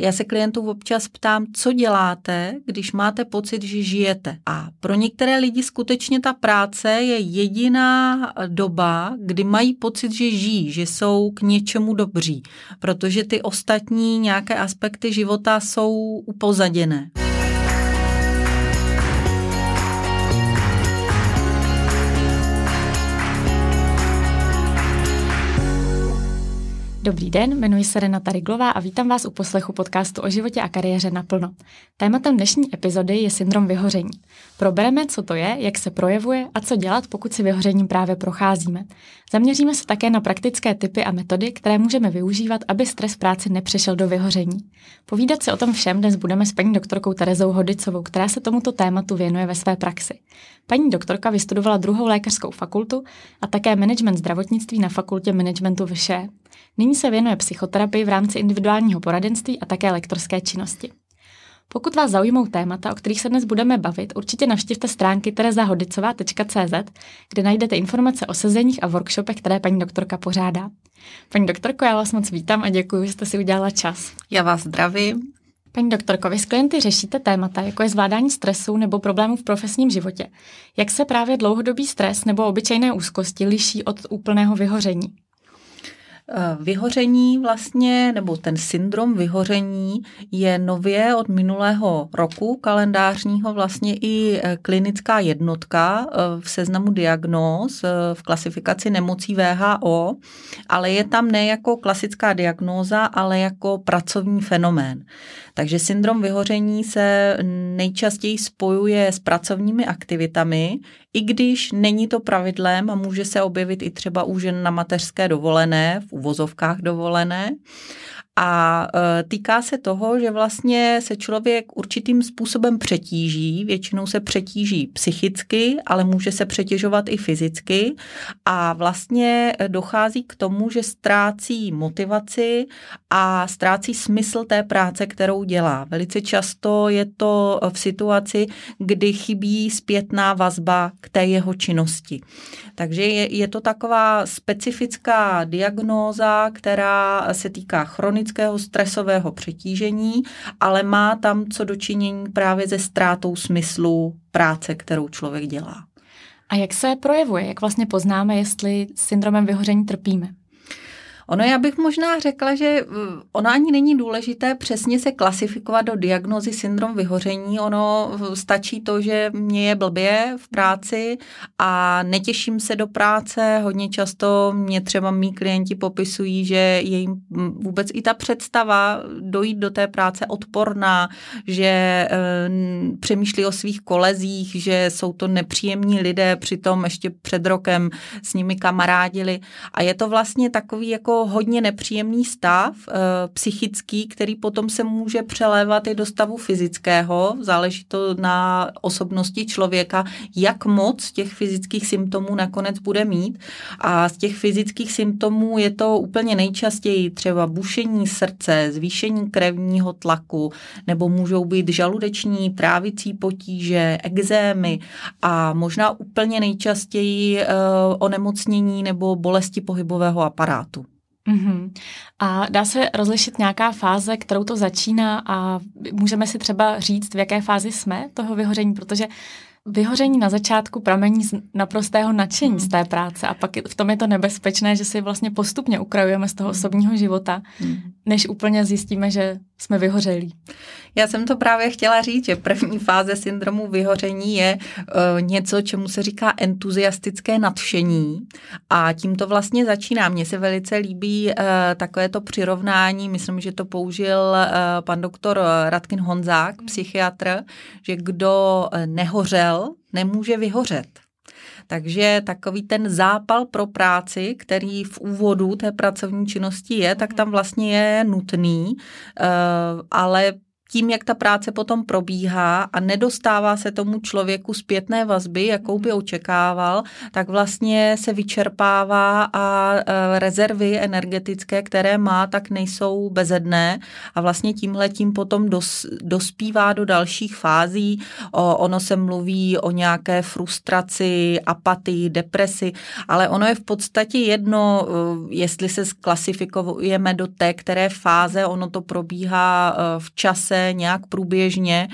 já se klientů občas ptám, co děláte, když máte pocit, že žijete. A pro některé lidi skutečně ta práce je jediná doba, kdy mají pocit, že žijí, že jsou k něčemu dobří, protože ty ostatní nějaké aspekty života jsou upozaděné. Dobrý den, jmenuji se Renata Riglová a vítám vás u poslechu podcastu o životě a kariéře naplno. Tématem dnešní epizody je syndrom vyhoření. Probereme, co to je, jak se projevuje a co dělat, pokud si vyhořením právě procházíme. Zaměříme se také na praktické typy a metody, které můžeme využívat, aby stres práci nepřešel do vyhoření. Povídat se o tom všem dnes budeme s paní doktorkou Terezou Hodicovou, která se tomuto tématu věnuje ve své praxi. Paní doktorka vystudovala druhou lékařskou fakultu a také management zdravotnictví na fakultě managementu VŠE. Nyní se věnuje psychoterapii v rámci individuálního poradenství a také lektorské činnosti. Pokud vás zaujmou témata, o kterých se dnes budeme bavit, určitě navštivte stránky terezahodicová.cz, kde najdete informace o sezeních a workshopech, které paní doktorka pořádá. Paní doktorko, já vás moc vítám a děkuji, že jste si udělala čas. Já vás zdravím. Paní doktorko, vy s klienty řešíte témata, jako je zvládání stresu nebo problémů v profesním životě. Jak se právě dlouhodobý stres nebo obyčejné úzkosti liší od úplného vyhoření? Eh, vyhoření vlastně, nebo ten syndrom vyhoření je nově od minulého roku kalendářního vlastně i eh, klinická jednotka eh, v seznamu diagnóz v klasifikaci nemocí VHO, ale je tam ne jako klasická diagnóza, ale jako pracovní fenomén. Takže syndrom vyhoření se nejčastěji spojuje s pracovními aktivitami, i když není to pravidlem a může se objevit i třeba u žen na mateřské dovolené, v uvozovkách dovolené. A e, týká se toho, že vlastně se člověk určitým způsobem přetíží, většinou se přetíží psychicky, ale může se přetěžovat i fyzicky a vlastně dochází k tomu, že ztrácí motivaci a ztrácí smysl té práce, kterou dělá. Velice často je to v situaci, kdy chybí zpětná vazba k té jeho činnosti. Takže je, je to taková specifická diagnóza, která se týká chronického stresového přetížení, ale má tam co dočinění právě ze ztrátou smyslu práce, kterou člověk dělá. A jak se projevuje? Jak vlastně poznáme, jestli syndromem vyhoření trpíme? Ono já bych možná řekla, že uh, ono ani není důležité přesně se klasifikovat do diagnozy syndrom vyhoření. Ono uh, stačí to, že mě je blbě v práci a netěším se do práce. Hodně často mě třeba mý klienti popisují, že je jim vůbec i ta představa dojít do té práce odporná, že um, přemýšlí o svých kolezích, že jsou to nepříjemní lidé, přitom ještě před rokem s nimi kamarádili. A je to vlastně takový jako hodně nepříjemný stav e, psychický, který potom se může přelévat i do stavu fyzického. Záleží to na osobnosti člověka, jak moc těch fyzických symptomů nakonec bude mít. A z těch fyzických symptomů je to úplně nejčastěji třeba bušení srdce, zvýšení krevního tlaku, nebo můžou být žaludeční, trávicí potíže, exémy a možná úplně nejčastěji e, onemocnění nebo bolesti pohybového aparátu. Mm-hmm. A dá se rozlišit nějaká fáze, kterou to začíná a můžeme si třeba říct, v jaké fázi jsme toho vyhoření, protože vyhoření na začátku pramení z naprostého nadšení hmm. z té práce a pak v tom je to nebezpečné, že si vlastně postupně ukrajujeme z toho hmm. osobního života, hmm. než úplně zjistíme, že jsme vyhořelí. Já jsem to právě chtěla říct, že první fáze syndromu vyhoření je uh, něco, čemu se říká entuziastické nadšení a tím to vlastně začíná. Mně se velice líbí uh, takové to přirovnání, myslím, že to použil uh, pan doktor Radkin Honzák, psychiatr, že kdo nehořel, nemůže vyhořet. Takže takový ten zápal pro práci, který v úvodu té pracovní činnosti je, tak tam vlastně je nutný, ale tím, jak ta práce potom probíhá a nedostává se tomu člověku zpětné vazby, jakou by očekával, tak vlastně se vyčerpává a e, rezervy energetické, které má, tak nejsou bezedné a vlastně tímhle tím potom dos, dospívá do dalších fází. O, ono se mluví o nějaké frustraci, apatii, depresi, ale ono je v podstatě jedno, e, jestli se klasifikujeme do té, které fáze, ono to probíhá e, v čase, nějak průběžně.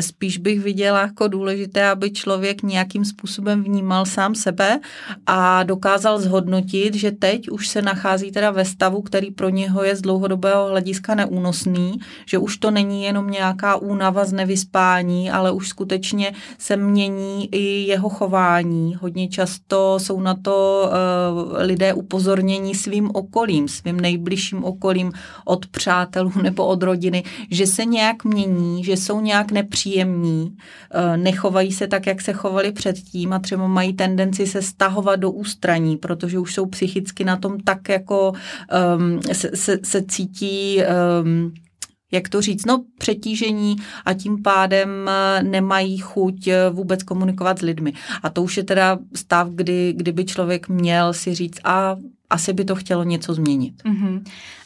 Spíš bych viděla jako důležité, aby člověk nějakým způsobem vnímal sám sebe a dokázal zhodnotit, že teď už se nachází teda ve stavu, který pro něho je z dlouhodobého hlediska neúnosný, že už to není jenom nějaká únava z nevyspání, ale už skutečně se mění i jeho chování. Hodně často jsou na to uh, lidé upozornění svým okolím, svým nejbližším okolím od přátelů nebo od rodiny, že se nějak nějak mění, že jsou nějak nepříjemní, eh, nechovají se tak, jak se chovali předtím a třeba mají tendenci se stahovat do ústraní, protože už jsou psychicky na tom tak jako um, se, se, se cítí um, jak to říct, no přetížení a tím pádem eh, nemají chuť eh, vůbec komunikovat s lidmi. A to už je teda stav, kdy, kdyby člověk měl si říct, a asi by to chtělo něco změnit. Mm-hmm.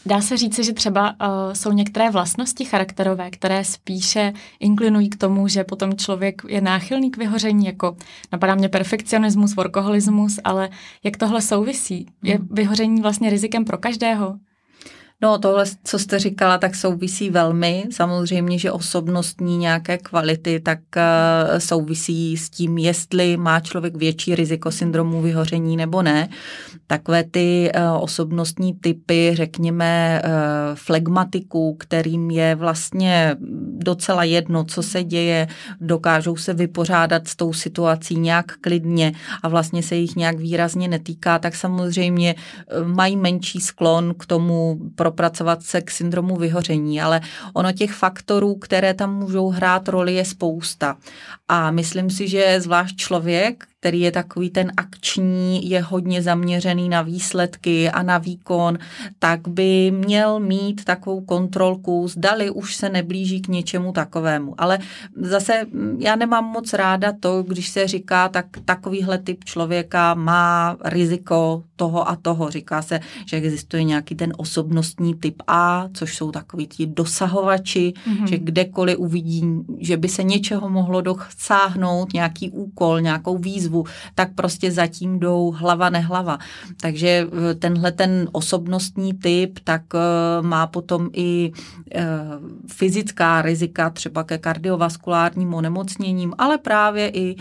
Dá se říci, že třeba uh, jsou některé vlastnosti charakterové, které spíše inklinují k tomu, že potom člověk je náchylný k vyhoření, jako napadá mě perfekcionismus, workoholismus, ale jak tohle souvisí? Je mhm. vyhoření vlastně rizikem pro každého? No tohle, co jste říkala, tak souvisí velmi. Samozřejmě, že osobnostní nějaké kvality tak uh, souvisí s tím, jestli má člověk větší riziko syndromu vyhoření nebo ne. Takové ty uh, osobnostní typy, řekněme, uh, flegmatiků, kterým je vlastně docela jedno, co se děje, dokážou se vypořádat s tou situací nějak klidně a vlastně se jich nějak výrazně netýká, tak samozřejmě mají menší sklon k tomu pro propracovat se k syndromu vyhoření, ale ono těch faktorů, které tam můžou hrát roli, je spousta. A myslím si, že zvlášť člověk, který je takový ten akční, je hodně zaměřený na výsledky a na výkon, tak by měl mít takovou kontrolku, zdali už se neblíží k něčemu takovému. Ale zase já nemám moc ráda to, když se říká, tak takovýhle typ člověka má riziko toho a toho. Říká se, že existuje nějaký ten osobnostní typ A, což jsou takový ti dosahovači, mm-hmm. že kdekoliv uvidí, že by se něčeho mohlo dosáhnout, nějaký úkol, nějakou výzvu, výzvu, tak prostě zatím jdou hlava nehlava. Takže eh, tenhle ten osobnostní typ tak eh, má potom i eh, fyzická rizika třeba ke kardiovaskulárním onemocněním, ale právě i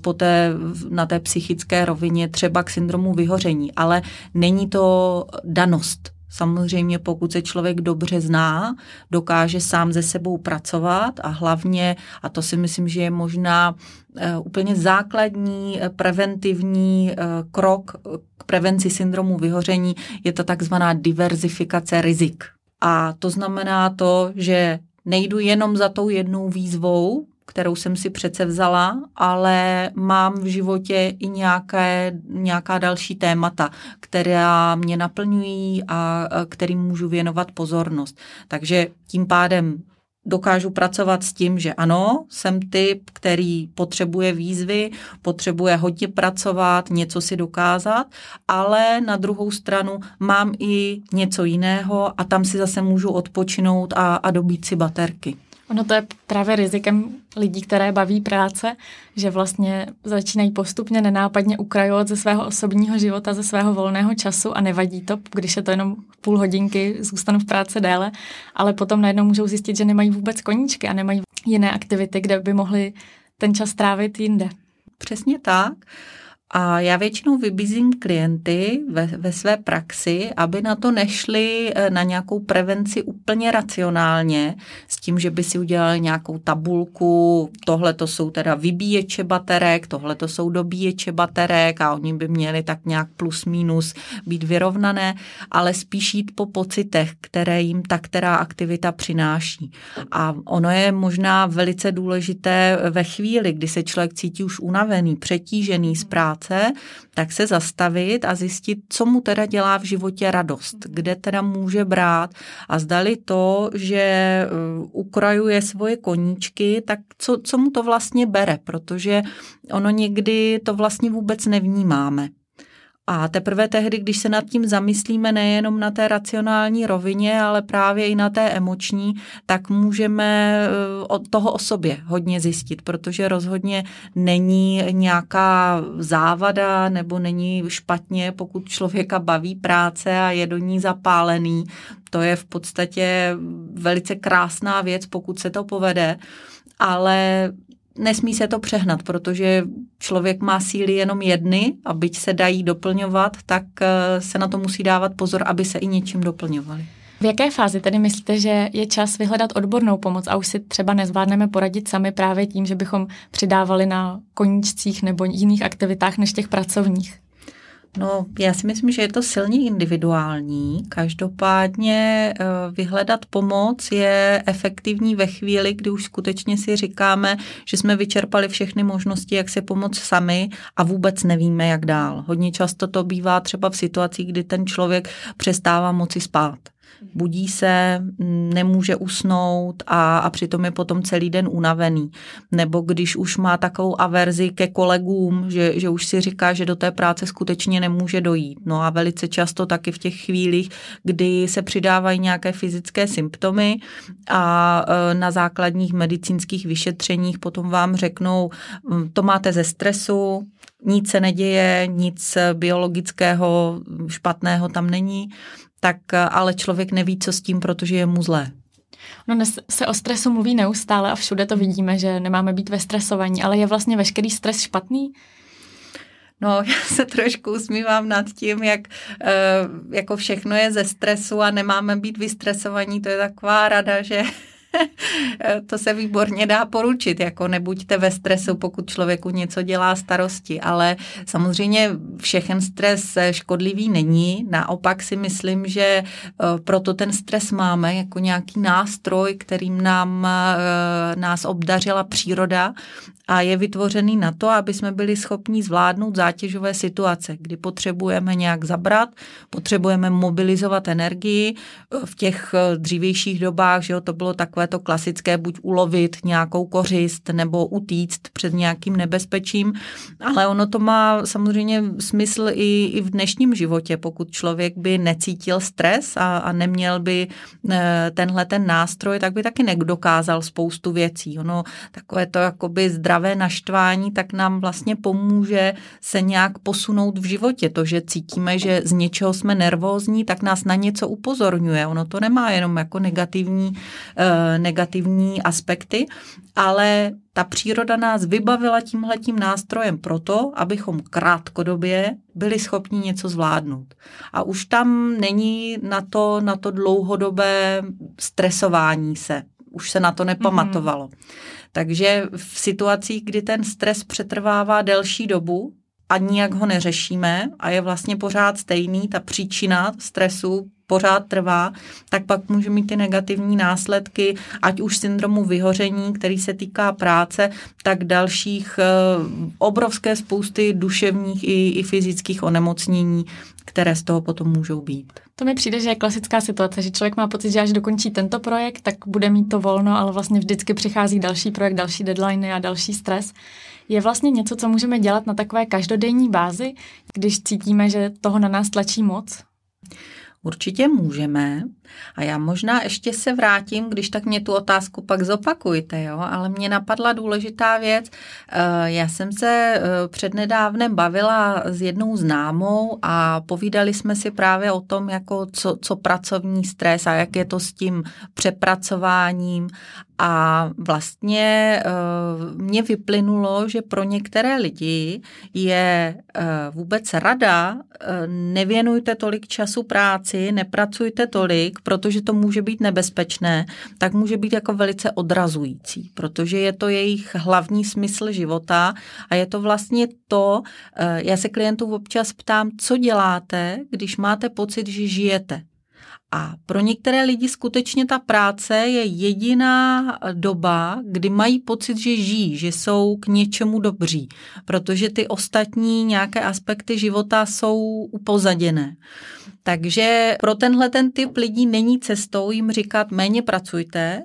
poté na té psychické rovině třeba k syndromu vyhoření. Ale není to danost Samozřejmě, pokud se člověk dobře zná, dokáže sám ze sebou pracovat a hlavně, a to si myslím, že je možná eh, úplně základní eh, preventivní eh, krok k prevenci syndromu vyhoření, je to takzvaná diverzifikace rizik. A to znamená to, že nejdu jenom za tou jednou výzvou, kterou jsem si přece vzala, ale mám v životě i nějaké, nějaká další témata, která mě naplňují a kterým můžu věnovat pozornost. Takže tím pádem dokážu pracovat s tím, že ano, jsem typ, který potřebuje výzvy, potřebuje hodně pracovat, něco si dokázat, ale na druhou stranu mám i něco jiného a tam si zase můžu odpočinout a, a dobít si baterky. Ono to je právě rizikem lidí, které baví práce, že vlastně začínají postupně nenápadně ukrajovat ze svého osobního života, ze svého volného času a nevadí to, když je to jenom půl hodinky, zůstanu v práci déle, ale potom najednou můžou zjistit, že nemají vůbec koníčky a nemají jiné aktivity, kde by mohli ten čas trávit jinde. Přesně tak. A já většinou vybízím klienty ve, ve své praxi, aby na to nešli eh, na nějakou prevenci úplně racionálně, s tím, že by si udělali nějakou tabulku, tohle to jsou teda vybíječe baterek, tohle to jsou dobíječe baterek a oni by měli tak nějak plus minus být vyrovnané, ale spíš jít po pocitech, které jim ta která aktivita přináší. A ono je možná velice důležité ve chvíli, kdy se člověk cítí už unavený, přetížený z práce, práce, tak se zastavit a zjistit, co mu teda dělá v životě radost, kde teda může brát a zdali to, že uh, ukrajuje svoje koníčky, tak co, co mu to vlastně bere, protože ono někdy to vlastně vůbec nevnímáme. A teprve tehdy, když se nad tím zamyslíme nejenom na té racionální rovině, ale právě i na té emoční, tak můžeme eh, od toho o sobě hodně zjistit, protože rozhodně není nějaká závada nebo není špatně, pokud člověka baví práce a je do ní zapálený. To je v podstatě velice krásná věc, pokud se to povede ale nesmí se to přehnat, protože člověk má síly jenom jedny a byť se dají doplňovat, tak eh, se na to musí dávat pozor, aby se i něčím doplňovali. V jaké fázi tedy myslíte, že je čas vyhledat odbornou pomoc a už si třeba nezvládneme poradit sami právě tím, že bychom přidávali na koníčcích nebo jiných aktivitách než těch pracovních? No, já si myslím, že je to silně individuální. Každopádně eh, vyhledat pomoc je efektivní ve chvíli, kdy už skutečně si říkáme, že jsme vyčerpali všechny možnosti, jak se pomoct sami a vůbec nevíme, jak dál. Hodně často to bývá třeba v situacích, kdy ten člověk přestává moci spát budí se, nemůže usnout a, a přitom je potom celý den unavený. Nebo když už má takovou averzi ke kolegům, že, že už si říká, že do té práce skutečně nemůže dojít. No a velice často taky v těch chvílích, kdy se přidávají nějaké fyzické symptomy a e, na základních medicínských vyšetřeních potom vám řeknou, to máte ze stresu, nic se neděje, nic biologického špatného tam není tak eh, ale člověk neví, co s tím, protože je mu zlé. No dnes se o stresu mluví neustále a všude to vidíme, že nemáme být ve stresovaní, ale je vlastně veškerý stres špatný? No, já se trošku usmívám nad tím, jak eh, jako všechno je ze stresu a nemáme být vystresovaní. To je taková rada, že to se výborně dá poručit, jako nebuďte ve stresu, pokud člověku něco dělá starosti, ale samozřejmě všechen stres škodlivý není, naopak si myslím, že eh, proto ten stres máme jako nějaký nástroj, kterým nám, eh, nás obdařila příroda a je vytvořený na to, aby jsme byli schopni zvládnout zátěžové situace, kdy potřebujeme nějak zabrat, potřebujeme mobilizovat energii. V těch eh, dřívějších dobách, že jo, to bylo takové to klasické, buď ulovit nějakou kořist nebo utíct před nějakým nebezpečím, ale ono to má samozřejmě smysl i, i v dnešním životě, pokud člověk by necítil stres a, a neměl by eh, tenhle ten nástroj, tak by taky nedokázal spoustu věcí. Ono takové to jakoby zdravé zdravé naštvání, tak nám vlastně pomůže se nějak posunout v životě. To, že cítíme, že z něčeho jsme nervózní, tak nás na něco upozorňuje. Ono to nemá jenom jako negativní, eh, negativní aspekty, ale ta příroda nás vybavila tímhletím nástrojem proto, abychom krátkodobě byli schopni něco zvládnout. A už tam není na to, na to dlouhodobé stresování se. Už se na to nepamatovalo. Mm-hmm. Takže v situacích, kdy ten stres přetrvává delší dobu a nijak ho neřešíme a je vlastně pořád stejný, ta příčina stresu pořád trvá, tak pak může mít ty negativní následky, ať už syndromu vyhoření, který se týká práce, tak dalších eh, obrovské spousty duševních i, i fyzických onemocnění, které z toho potom můžou být. To mi přijde, že je klasická situace, že člověk má pocit, že až dokončí tento projekt, tak bude mít to volno, ale vlastně vždycky přichází další projekt, další deadline a další stres. Je vlastně něco, co můžeme dělat na takové každodenní bázi, když cítíme, že toho na nás tlačí moc? Určitě můžeme. A já možná ještě se vrátím, když tak mě tu otázku pak zopakujte, jo? ale mě napadla důležitá věc. Eh, já jsem se eh, přednedávnem bavila s jednou známou a povídali jsme si právě o tom, jako co, co pracovní stres a jak je to s tím přepracováním a vlastně uh, mě vyplynulo, že pro některé lidi je vůbec rada, nevěnujte tolik času práci, nepracujte tolik, protože to může být nebezpečné, tak může být jako velice odrazující, protože je to jejich hlavní smysl života a je to vlastně to, já se klientů občas ptám, co děláte, když máte pocit, že žijete A pro některé lidi skutečně ta práce je jediná doba, kdy mají pocit, že žijí, že jsou k něčemu dobří, protože ty ostatní nějaké aspekty života jsou upozaděné. Takže pro tenhle ten typ lidí není cestou jim říkat méně pracujte,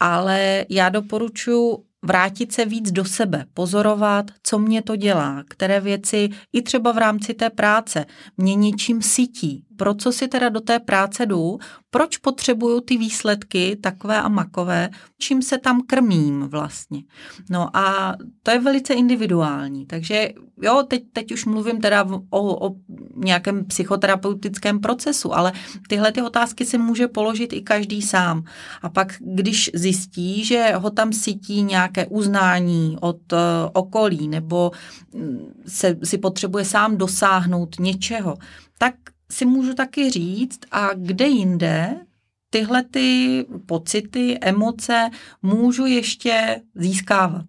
ale já doporučuji vrátit se víc do sebe, pozorovat, co mě to dělá, které věci i třeba v rámci té práce mě něčím sytí, pro co si teda do té práce jdu, proč potřebuju ty výsledky takové a makové, čím se tam krmím vlastně. No a to je velice individuální, takže jo, teď, teď už mluvím teda o, o nějakém psychoterapeutickém procesu, ale tyhle ty otázky si může položit i každý sám. A pak, když zjistí, že ho tam sytí nějaké uznání od uh, okolí nebo mm, se, si potřebuje sám dosáhnout něčeho, tak si můžu taky říct, a kde jinde tyhle ty pocity, emoce můžu ještě získávat.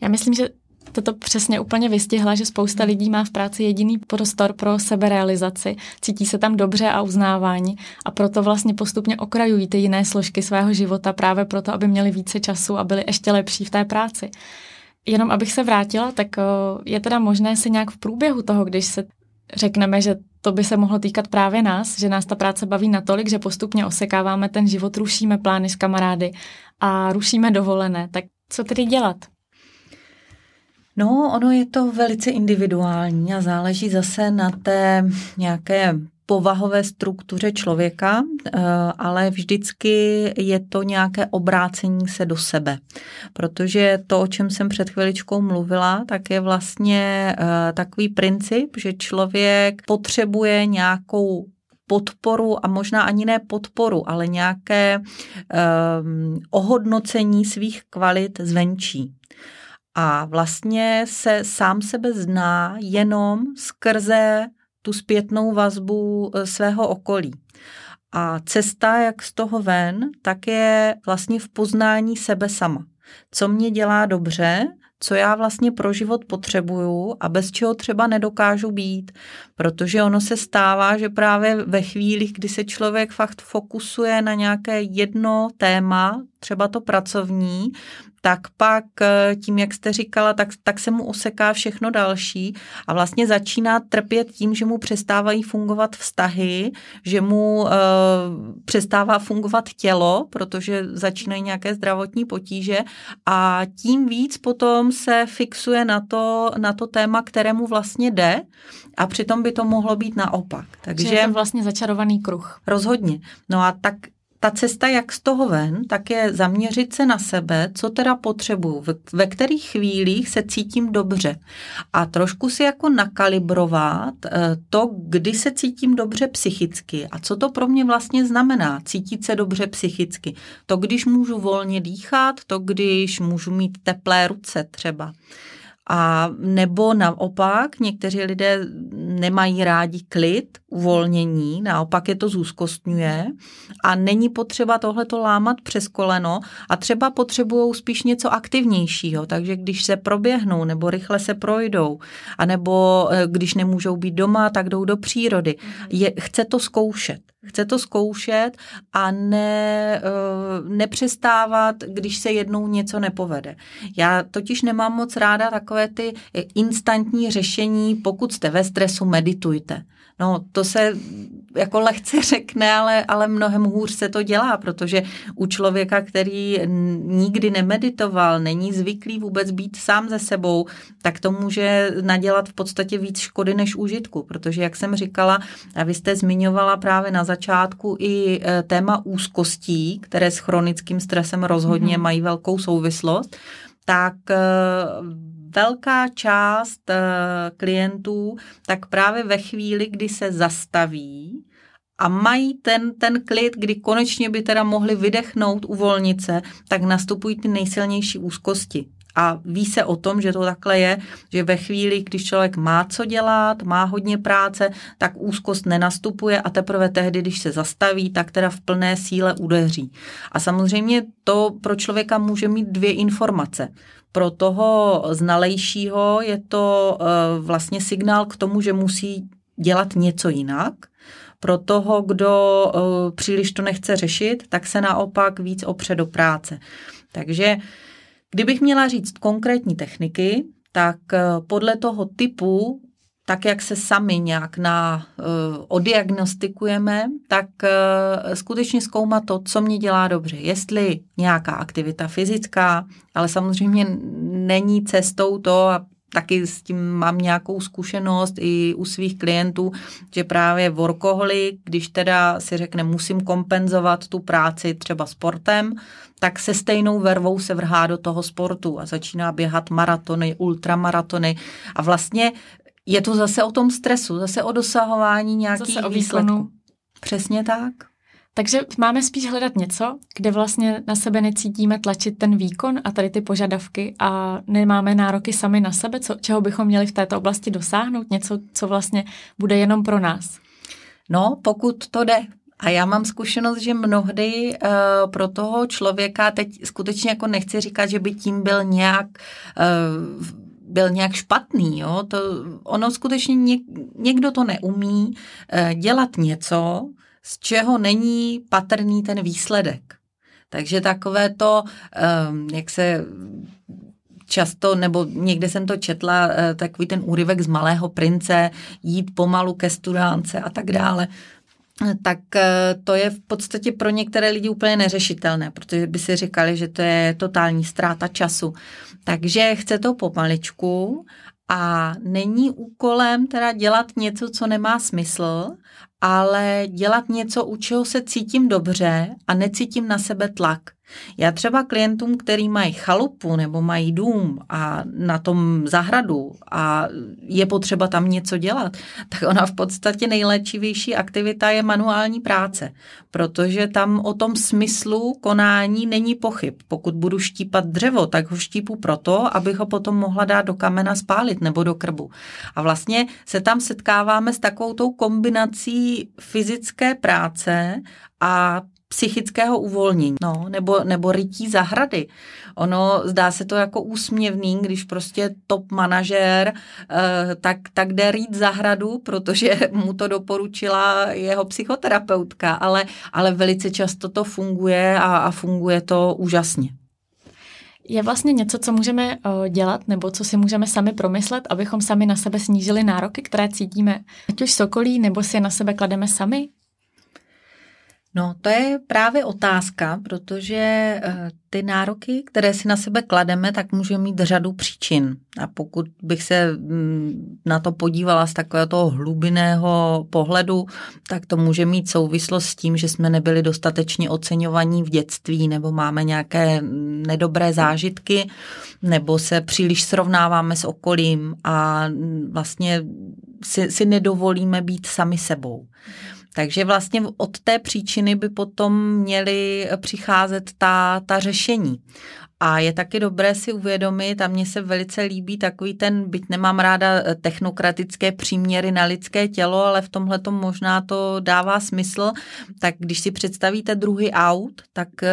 Já myslím, že toto přesně úplně vystihla, že spousta lidí má v práci jediný prostor pro seberealizaci, cítí se tam dobře a uznávání a proto vlastně postupně okrajují ty jiné složky svého života právě proto, aby měli více času a byli ještě lepší v té práci. Jenom abych se vrátila, tak je teda možné si nějak v průběhu toho, když se řekneme, že to by se mohlo týkat právě nás, že nás ta práce baví natolik, že postupně osekáváme ten život, rušíme plány s kamarády a rušíme dovolené. Tak co tedy dělat? No, ono je to velice individuální a záleží zase na té nějaké povahové struktuře člověka, eh, ale vždycky je to nějaké obrácení se do sebe. Protože to, o čem jsem před chviličkou mluvila, tak je vlastně eh, takový princip, že člověk potřebuje nějakou podporu a možná ani ne podporu, ale nějaké um, ohodnocení svých kvalit zvenčí. A vlastně se sám sebe zná jenom skrze tu zpětnou vazbu e, svého okolí. A cesta, jak z toho ven, tak je vlastně v poznání sebe sama. Co mě dělá dobře, co já vlastně pro život potřebuju a bez čeho třeba nedokážu být. Protože ono se stává, že právě ve chvílích, kdy se člověk fakt fokusuje na nějaké jedno téma, třeba to pracovní, tak pak eh, tím, jak jste říkala, tak, tak se mu oseká všechno další a vlastně začíná trpět tím, že mu přestávají fungovat vztahy, že mu uh, přestává fungovat tělo, protože začínají nějaké zdravotní potíže a tím víc potom se fixuje na to, na to téma, kterému vlastně jde a přitom by to mohlo být naopak. Takže je to vlastně začarovaný kruh. Rozhodně. No a tak ta cesta, jak z toho ven, tak je zaměřit se na sebe, co teda potřebuju, ve kterých chvílích se cítím dobře a trošku si jako nakalibrovat eh, to, kdy se cítím dobře psychicky a co to pro mě vlastně znamená cítit se dobře psychicky. To, když můžu volně dýchat, to, když můžu mít teplé ruce třeba. A nebo naopak, někteří lidé nemají rádi klid, uvolnění, naopak je to zúzkostňuje a není potřeba tohleto lámat přes koleno a třeba potřebují spíš něco aktivnějšího, takže když se proběhnou nebo rychle se projdou, anebo eh, když nemůžou být doma, tak jdou do přírody. Je, chce to zkoušet. Chce to zkoušet a ne, uh, nepřestávat, když se jednou něco nepovede. Já totiž nemám moc ráda takové ty instantní řešení, pokud jste ve stresu, meditujte. No, to se jako lehce řekne, ale, ale mnohem hůř se to dělá, protože u člověka, který nikdy nemeditoval, není zvyklý vůbec být sám ze sebou, tak to může nadělat v podstatě víc škody než užitku, protože jak jsem říkala, a vy jste zmiňovala právě na začátku i e, téma úzkostí, které s chronickým stresem rozhodně mm-hmm. mají velkou souvislost, tak e, velká část eh, klientů, tak právě ve chvíli, kdy se zastaví a mají ten, ten klid, kdy konečně by teda mohli vydechnout, uvolnit se, tak nastupují ty nejsilnější úzkosti. A ví se o tom, že to takhle je, že ve chvíli, když člověk má co dělat, má hodně práce, tak úzkost nenastupuje a teprve tehdy, když se zastaví, tak teda v plné síle udeří. A samozřejmě to pro člověka může mít dvě informace. Pro toho znalejšího je to eh, vlastně signál k tomu, že musí dělat něco jinak, pro toho, kdo uh, příliš to nechce řešit, tak se naopak víc opře do práce. Takže kdybych měla říct konkrétní techniky, tak uh, podle toho typu tak jak se sami nějak na, uh, odiagnostikujeme, tak uh, skutečně zkoumat to, co mě dělá dobře. Jestli nějaká aktivita fyzická, ale samozřejmě není cestou to, a taky s tím mám nějakou zkušenost i u svých klientů, že právě workoholik, když teda si řekne, musím kompenzovat tu práci třeba sportem, tak se stejnou vervou se vrhá do toho sportu a začíná běhat maratony, ultramaratony a vlastně je to zase o tom stresu, zase o dosahování nějakých zase o výsledků. Přesně tak. Takže máme spíš hledat něco, kde vlastně na sebe necítíme tlačit ten výkon a tady ty požadavky a nemáme nároky sami na sebe, co, čeho bychom měli v této oblasti dosáhnout, něco, co vlastně bude jenom pro nás. No, pokud to jde. A já mám zkušenost, že mnohdy uh, pro toho člověka, teď skutečně jako nechci říkat, že by tím byl nějak uh, byl nějak špatný. Jo? To, ono skutečně něk, někdo to neumí uh, dělat něco, z čeho není patrný ten výsledek. Takže takové to, um, jak se často, nebo někde jsem to četla, uh, takový ten úryvek z Malého prince, jít pomalu ke studánce a tak dále tak eh, to je v podstatě pro některé lidi úplně neřešitelné, protože by si říkali, že to je totální ztráta času. Takže chce to pomaličku a není úkolem teda dělat něco, co nemá smysl, ale dělat něco, u čeho se cítím dobře a necítím na sebe tlak. Já třeba klientům, který mají chalupu nebo mají dům a na tom zahradu a je potřeba tam něco dělat, tak ona v podstatě nejléčivější aktivita je manuální práce, protože tam o tom smyslu konání není pochyb. Pokud budu štípat dřevo, tak ho štípu proto, abych ho potom mohla dát do kamena spálit nebo do krbu. A vlastně se tam setkáváme s takovou tou kombinací fyzické práce a psychického uvolnění, no, nebo, nebo rytí zahrady. Ono zdá se to jako úsměvný, když prostě top manažér eh, tak, tak jde rýt zahradu, protože mu to doporučila jeho psychoterapeutka, ale, ale velice často to funguje a, a funguje to úžasně. Je vlastně něco, co můžeme uh, dělat, nebo co si můžeme sami promyslet, abychom sami na sebe snížili nároky, které cítíme, ať už sokolí, nebo si je na sebe klademe sami? No, to je právě otázka, protože eh, ty nároky, které si na sebe klademe, tak může mít řadu příčin. A pokud bych se mm, na to podívala z takového toho hlubinného pohledu, tak to může mít souvislost s tím, že jsme nebyli dostatečně oceňovaní v dětství, nebo máme nějaké nedobré zážitky, nebo se příliš srovnáváme s okolím a mm, vlastně si, si nedovolíme být sami sebou. Takže vlastně od té příčiny by potom měly přicházet ta, ta řešení. A je taky dobré si uvědomit, a mně se velice líbí takový ten, byť nemám ráda eh, technokratické příměry na lidské tělo, ale v tomhle to možná to dává smysl, tak když si představíte druhý aut, tak eh,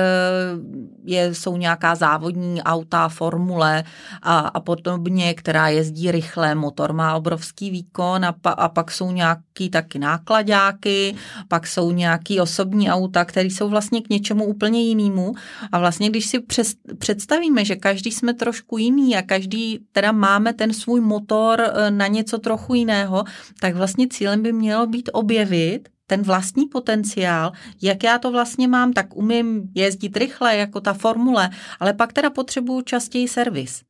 je, jsou nějaká závodní auta, formule a, a podobně, která jezdí rychle, motor má obrovský výkon a, pa, a pak jsou nějaký taky nákladáky, pak jsou nějaký osobní auta, které jsou vlastně k něčemu úplně jinému. A vlastně když si přes, před představíme, že každý jsme trošku jiný a každý teda máme ten svůj motor eh, na něco trochu jiného, tak vlastně cílem by mělo být objevit ten vlastní potenciál, jak já to vlastně mám, tak umím jezdit rychle jako ta formule, ale pak teda potřebuju častěji servis.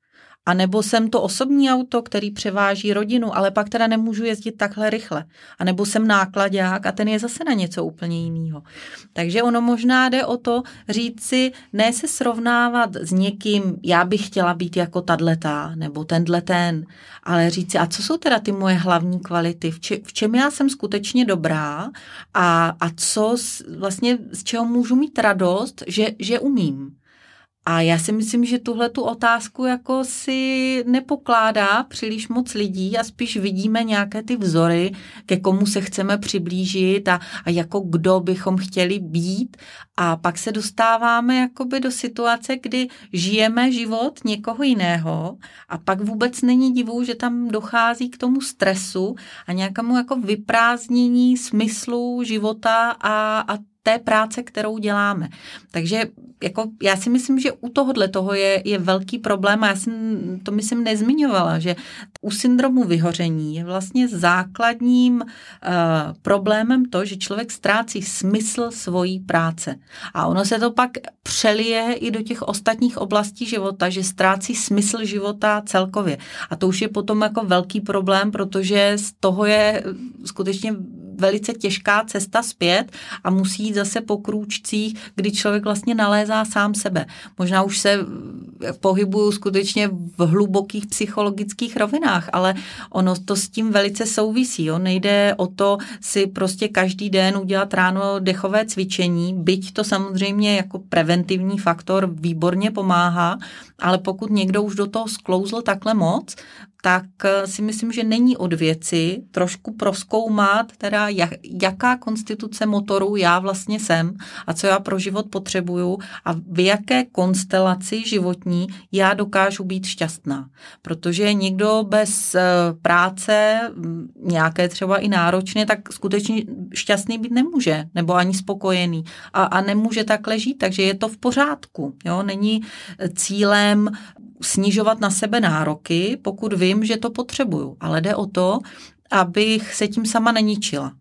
A nebo jsem to osobní auto, který převáží rodinu, ale pak teda nemůžu jezdit takhle rychle. A nebo jsem nákladák a ten je zase na něco úplně jiného. Takže ono možná jde o to říct si, ne se srovnávat s někým, já bych chtěla být jako tadletá, nebo tenhle ten, ale říct si, a co jsou teda ty moje hlavní kvality, v, če, v čem já jsem skutečně dobrá a, a co vlastně z čeho můžu mít radost, že, že umím. A já si myslím, že tuhle tu otázku jako si nepokládá příliš moc lidí a spíš vidíme nějaké ty vzory, ke komu se chceme přiblížit a, a jako kdo bychom chtěli být. A pak se dostáváme jakoby do situace, kdy žijeme život někoho jiného a pak vůbec není divu, že tam dochází k tomu stresu a nějakému jako vyprázdnění smyslu života a, a té práce, kterou děláme. Takže jako já si myslím, že u tohohle toho je, je velký problém a já jsem to myslím nezmiňovala, že u syndromu vyhoření je vlastně základním uh, problémem to, že člověk ztrácí smysl svojí práce. A ono se to pak přelije i do těch ostatních oblastí života, že ztrácí smysl života celkově. A to už je potom jako velký problém, protože z toho je skutečně velice těžká cesta zpět a musí jít zase po krůčcích, kdy člověk vlastně nalézá sám sebe. Možná už se pohybuju skutečně v hlubokých psychologických rovinách, ale ono to s tím velice souvisí. Jo? Nejde o to si prostě každý den udělat ráno dechové cvičení, byť to samozřejmě jako preventivní faktor výborně pomáhá, ale pokud někdo už do toho sklouzl takhle moc, tak eh, si myslím, že není od věci trošku proskoumat, teda jak, jaká konstituce motoru já vlastně jsem a co já pro život potřebuju a v jaké konstelaci životní já dokážu být šťastná. Protože někdo bez eh, práce, nějaké třeba i náročné, tak skutečně šťastný být nemůže, nebo ani spokojený a, a nemůže takhle žít, takže je to v pořádku. Jo? Není cílem snižovat na sebe nároky, pokud vím, že to potřebuju. Ale jde o to, abych se tím sama neničila.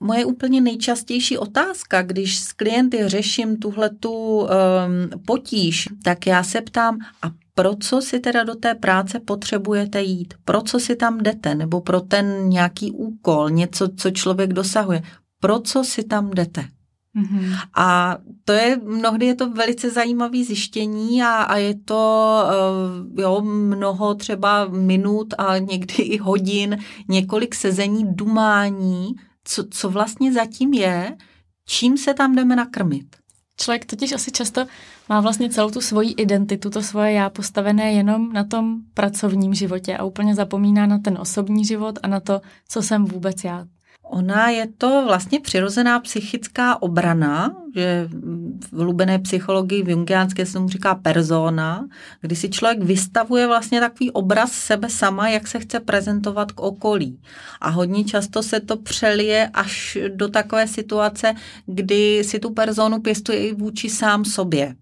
Moje úplně nejčastější otázka, když s klienty řeším tuhletu um, potíž, tak já se ptám, a pro co si teda do té práce potřebujete jít? Pro co si tam jdete? Nebo pro ten nějaký úkol, něco, co člověk dosahuje? Pro co si tam jdete? Mm-hmm. A to je, mnohdy je to velice zajímavé zjištění a, a je to uh, jo, mnoho třeba minut a někdy i hodin, několik sezení, dumání, co, co vlastně zatím je, čím se tam jdeme nakrmit. Člověk totiž asi často má vlastně celou tu svoji identitu, to svoje já postavené jenom na tom pracovním životě a úplně zapomíná na ten osobní život a na to, co jsem vůbec já. Ona je to vlastně přirozená psychická obrana, že v hlubené psychologii v jungiánské se tomu říká persona, kdy si člověk vystavuje vlastně takový obraz sebe sama, jak se chce prezentovat k okolí. A hodně často se to přelije až do takové situace, kdy si tu personu pěstuje i vůči sám sobě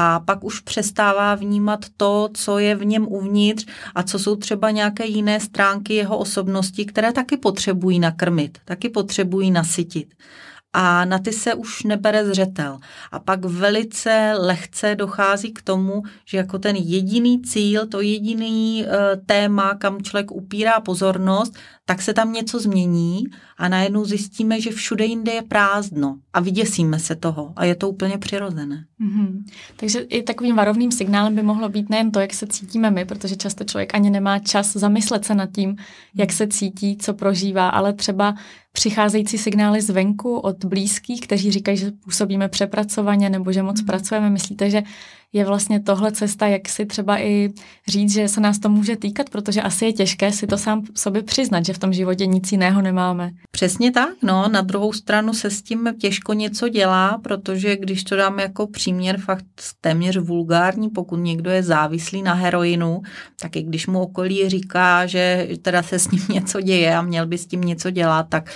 a pak už přestává vnímat to, co je v něm uvnitř a co jsou třeba nějaké jiné stránky jeho osobnosti, které taky potřebují nakrmit, taky potřebují nasytit a na ty se už nebere zřetel. A pak velice lehce dochází k tomu, že jako ten jediný cíl, to jediný e, téma, kam člověk upírá pozornost, tak se tam něco změní a najednou zjistíme, že všude jinde je prázdno a vyděsíme se toho a je to úplně přirozené. Mm-hmm. Takže i takovým varovným signálem by mohlo být nejen to, jak se cítíme my, protože často člověk ani nemá čas zamyslet se nad tím, jak se cítí, co prožívá, ale třeba přicházející signály zvenku od blízkých, kteří říkají, že působíme přepracovaně nebo že moc mm. pracujeme. Myslíte, že je vlastně tohle cesta, jak si třeba i říct, že se nás to může týkat, protože asi je těžké si to sám sobě přiznat, že v tom životě nic jiného nemáme. Přesně tak, no, na druhou stranu se s tím těžko něco dělá, protože když to dám jako příměr fakt téměř vulgární, pokud někdo je závislý na heroinu, tak i když mu okolí říká, že teda se s ním něco děje a měl by s tím něco dělat, tak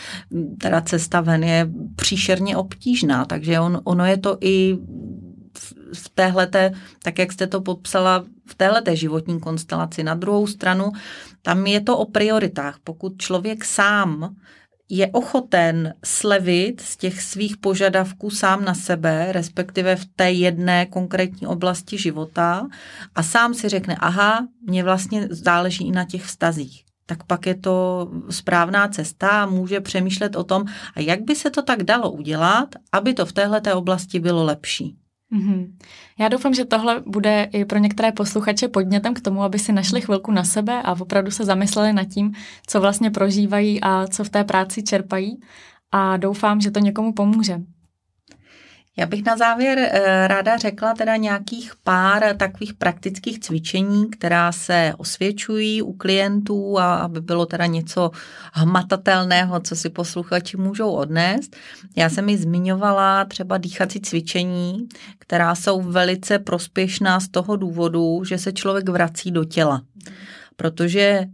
teda cesta ven je příšerně obtížná, takže on, ono je to i v téhleté, tak jak jste to popsala, v téhleté životní konstelaci. Na druhou stranu, tam je to o prioritách. Pokud člověk sám je ochoten slevit z těch svých požadavků sám na sebe, respektive v té jedné konkrétní oblasti života a sám si řekne, aha, mě vlastně záleží i na těch vztazích tak pak je to správná cesta a může přemýšlet o tom, a jak by se to tak dalo udělat, aby to v téhle oblasti bylo lepší. Mm-hmm. Já doufám, že tohle bude i pro některé posluchače podnětem k tomu, aby si našli chvilku na sebe a opravdu se zamysleli nad tím, co vlastně prožívají a co v té práci čerpají. A doufám, že to někomu pomůže. Já bych na závěr eh, ráda řekla teda nějakých pár takových praktických cvičení, která se osvědčují u klientů a aby bylo teda něco hmatatelného, co si posluchači můžou odnést. Já jsem mi zmiňovala třeba dýchací cvičení, která jsou velice prospěšná z toho důvodu, že se člověk vrací do těla protože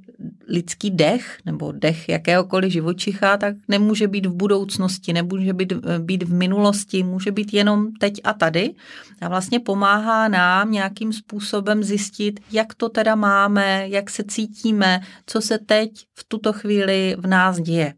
lidský dech nebo dech jakéhokoliv živočicha, tak nemůže být v budoucnosti, nemůže být, být v minulosti, může být jenom teď a tady a vlastně pomáhá nám nějakým způsobem zjistit, jak to teda máme, jak se cítíme, co se teď v tuto chvíli v nás děje.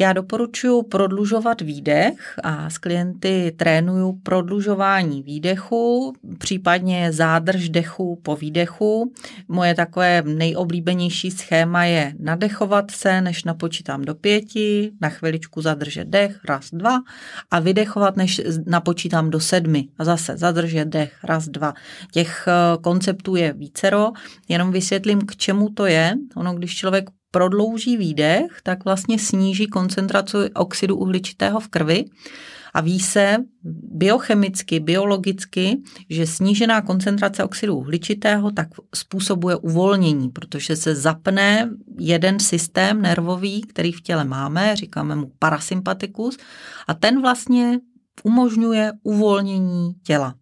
Já doporučuji prodlužovat výdech a s klienty trénuju prodlužování výdechu, případně zádrž dechu po výdechu. Moje takové nejoblíbenější schéma je nadechovat se, než napočítám do pěti, na chviličku zadržet dech, raz, dva a vydechovat, než napočítám do sedmi a zase zadržet dech, raz, dva. Těch eh, konceptů je vícero, jenom vysvětlím, k čemu to je. Ono, když člověk prodlouží výdech, tak vlastně sníží koncentraci oxidu uhličitého v krvi a ví se biochemicky, biologicky, že snížená koncentrace oxidu uhličitého tak způsobuje uvolnění, protože se zapne jeden systém nervový, který v těle máme, říkáme mu parasympatikus, a ten vlastně umožňuje uvolnění těla.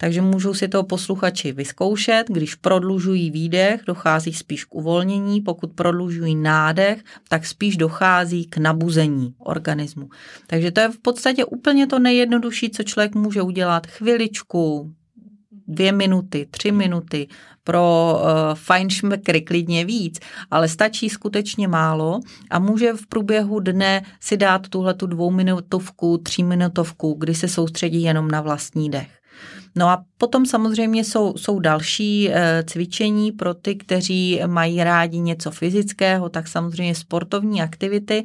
Takže můžou si to posluchači vyzkoušet, když prodlužují výdech, dochází spíš k uvolnění, pokud prodlužují nádech, tak spíš dochází k nabuzení organismu. Takže to je v podstatě úplně to nejjednodušší, co člověk může udělat. Chviličku, dvě minuty, tři minuty, pro uh, fajnšmekry klidně víc, ale stačí skutečně málo a může v průběhu dne si dát tuhle tu dvouminutovku, tříminutovku, kdy se soustředí jenom na vlastní dech. No a potom samozřejmě jsou, jsou další e, cvičení pro ty, kteří mají rádi něco fyzického, tak samozřejmě sportovní aktivity.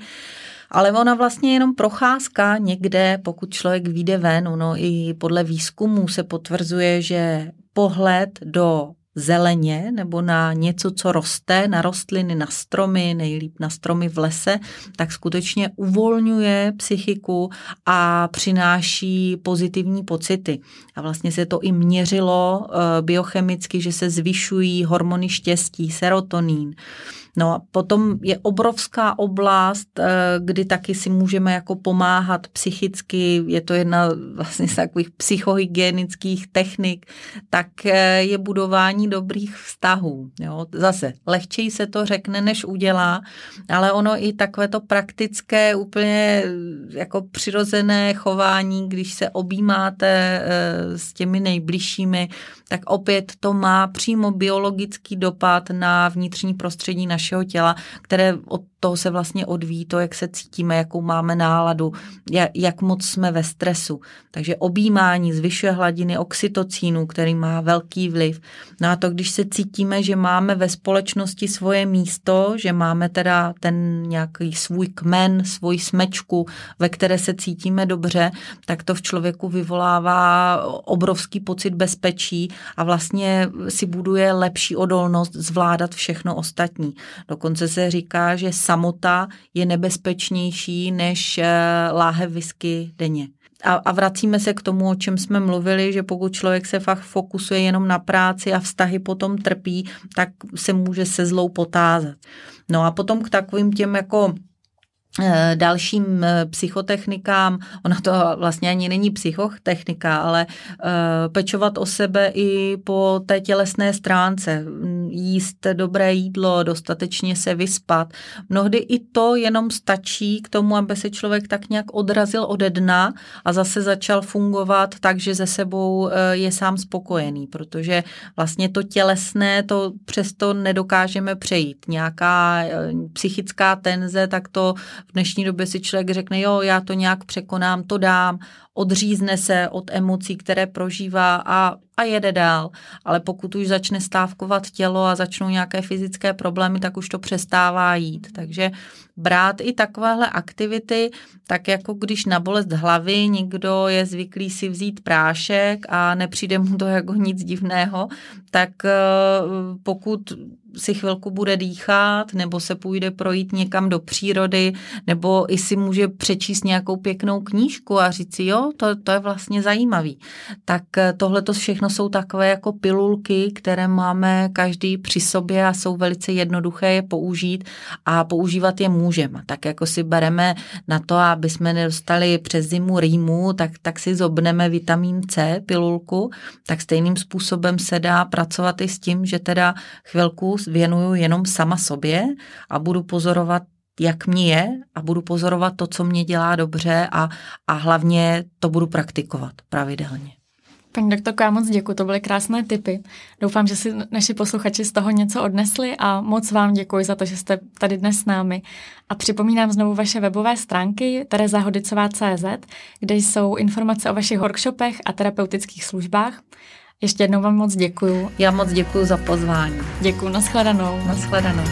Ale ona vlastně jenom procházka někde, pokud člověk vyjde ven, ono i podle výzkumu se potvrzuje, že pohled do zeleně nebo na něco, co roste, na rostliny, na stromy, nejlíp na stromy v lese, tak skutečně uvolňuje psychiku a přináší pozitivní pocity. A vlastně se to i měřilo eh, biochemicky, že se zvyšují hormony štěstí, serotonín. No a potom je obrovská oblast, eh, kdy taky si můžeme jako pomáhat psychicky, je to jedna vlastně z takových psychohygienických technik, tak eh, je budování dobrých vztahů. Jo. Zase, lehčeji se to řekne, než udělá, ale ono i takové to praktické, úplně eh, jako přirozené chování, když se objímáte s těmi nejbližšími, tak opět to má přímo biologický dopad na vnitřní prostředí našeho těla, které od toho se vlastně odvíjí to, jak se cítíme, jakou máme náladu, jak, moc jsme ve stresu. Takže objímání zvyšuje hladiny oxytocínu, který má velký vliv. No a to, když se cítíme, že máme ve společnosti svoje místo, že máme teda ten nějaký svůj kmen, svůj smečku, ve které se cítíme dobře, tak to v člověku vyvolává obrovský pocit bezpečí a vlastně si buduje lepší odolnost zvládat všechno ostatní. Dokonce se říká, že samota je nebezpečnější než eh, láhev whisky denně. A, a vracíme se k tomu, o čem jsme mluvili, že pokud člověk se fakt fokusuje jenom na práci a vztahy potom trpí, tak se může se zlou potázat. No a potom k takovým těm jako dalším eh, psychotechnikám, ona to vlastně ani není psychotechnika, ale eh, pečovat o sebe i po té tělesné stránce, jíst dobré jídlo, dostatečně se vyspat. Mnohdy i to jenom stačí k tomu, aby se člověk tak nějak odrazil ode dna a zase začal fungovat tak, že ze sebou je sám spokojený, protože vlastně to tělesné, to přesto nedokážeme přejít. Nějaká psychická tenze, tak to v dnešní době si člověk řekne, jo, já to nějak překonám, to dám, odřízne se od emocí, které prožívá a, a jede dál. Ale pokud už začne stávkovat tělo a začnou nějaké fyzické problémy, tak už to přestává jít. Takže brát i takovéhle aktivity, tak jako když na bolest hlavy někdo je zvyklý si vzít prášek a nepřijde mu to jako nic divného, tak eh, pokud si chvilku bude dýchat, nebo se půjde projít někam do přírody, nebo i si může přečíst nějakou pěknou knížku a říct si, jo, to, to je vlastně zajímavý. Tak eh, tohle to všechno jsou takové jako pilulky, které máme každý při sobě a jsou velice jednoduché je použít a používat je můžeme. Tak jako si bereme na to, aby jsme nedostali přes zimu rýmu, tak, tak si zobneme vitamin C, pilulku, tak stejným způsobem se dá pracovat i s tím, že teda chvilku věnuju jenom sama sobě a budu pozorovat jak mě je a budu pozorovat to, co mě dělá dobře a, a hlavně to budu praktikovat pravidelně. Paní doktorko, já moc děkuji, to byly krásné tipy. Doufám, že si naši posluchači z toho něco odnesli a moc vám děkuji za to, že jste tady dnes s námi. A připomínám znovu vaše webové stránky terezahodicová.cz, kde jsou informace o vašich workshopech a terapeutických službách. Ještě jednou vám moc děkuji. Já moc děkuji za pozvání. Děkuji, nashledanou. Nashledanou.